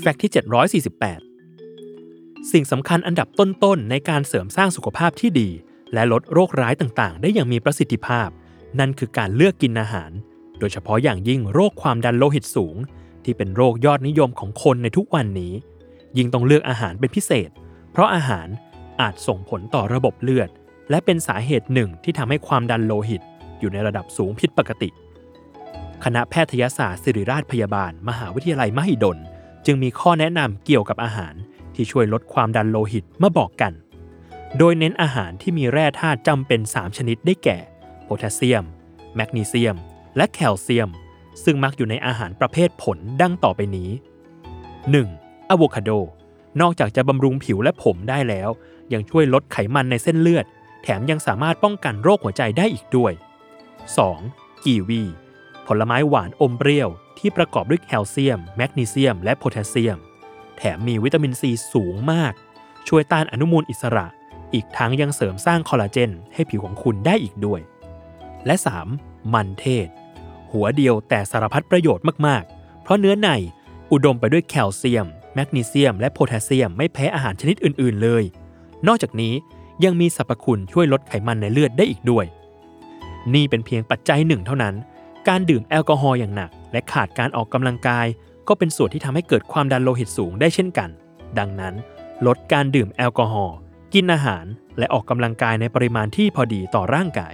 แฟกต์ที่ 748 สิ่งสำคัญอันดับต้นๆ ในการเสริมสร้างสุขภาพที่ดี และลดโรคร้ายต่างๆ ได้อย่างมีประสิทธิภาพ นั่นคือการเลือกกินอาหาร โดยเฉพาะอย่างยิ่งโรคความดันโลหิตสูง ที่เป็นโรคยอดนิยมของคนในทุกวันนี้ ยิ่งต้องเลือกอาหารเป็นพิเศษ เพราะอาหารอาจส่งผลต่อระบบเลือด และเป็นสาเหตุหนึ่งที่ทำให้ความดันโลหิต อยู่ในระดับสูงผิดปกติ คณะแพทยศาสตร์ศิริราชพยาบาล มหาวิทยาลัยมหิดล จึงมีข้อแนะนำเกี่ยวกับอาหารที่ช่วยลดความดันโลหิตมาบอกกัน โดยเน้นอาหารที่มีแร่ธาตุจำเป็น 3 ชนิดได้แก่ โพแทสเซียม แมกนีเซียม และแคลเซียม ซึ่งมักอยู่ในอาหารประเภทผลดังต่อไปนี้ 1. อะโวคาโด นอกจากจะบำรุงผิวและผมได้แล้ว ยังช่วยลดไขมันในเส้นเลือด แถมยังสามารถป้องกันโรคหัวใจได้อีกด้วย 2. กีวี ผลไม้หวานอมเปรี้ยวที่ประกอบด้วยแคลเซียม แมกนีเซียม และโพแทสเซียม แถมมีวิตามินซีสูงมาก ช่วยต้านอนุมูลอิสระ อีกทั้งยังเสริมสร้างคอลลาเจนให้ผิวของคุณได้อีกด้วย และ 3. มันเทศ หัวเดียวแต่สารพัดประโยชน์มากๆ เพราะเนื้อในอุดมไปด้วยแคลเซียม แมกนีเซียม และโพแทสเซียมไม่แพ้อาหารชนิดอื่น ๆ เลย นอกจากนี้ยังมีสรรพคุณช่วยลดไขมันในเลือดได้อีกด้วย นี่เป็นเพียงปัจจัยหนึ่งเท่านั้น การดื่มแอลกอฮอล์อย่างหนัก และขาดการออกกำลังกาย ก็เป็นส่วนที่ทำให้เกิดความดันโลหิตสูงได้เช่นกัน ดังนั้น ลดการดื่มแอลกอฮอล์กินอาหาร และออกกำลังกายในปริมาณที่พอดีต่อร่างกาย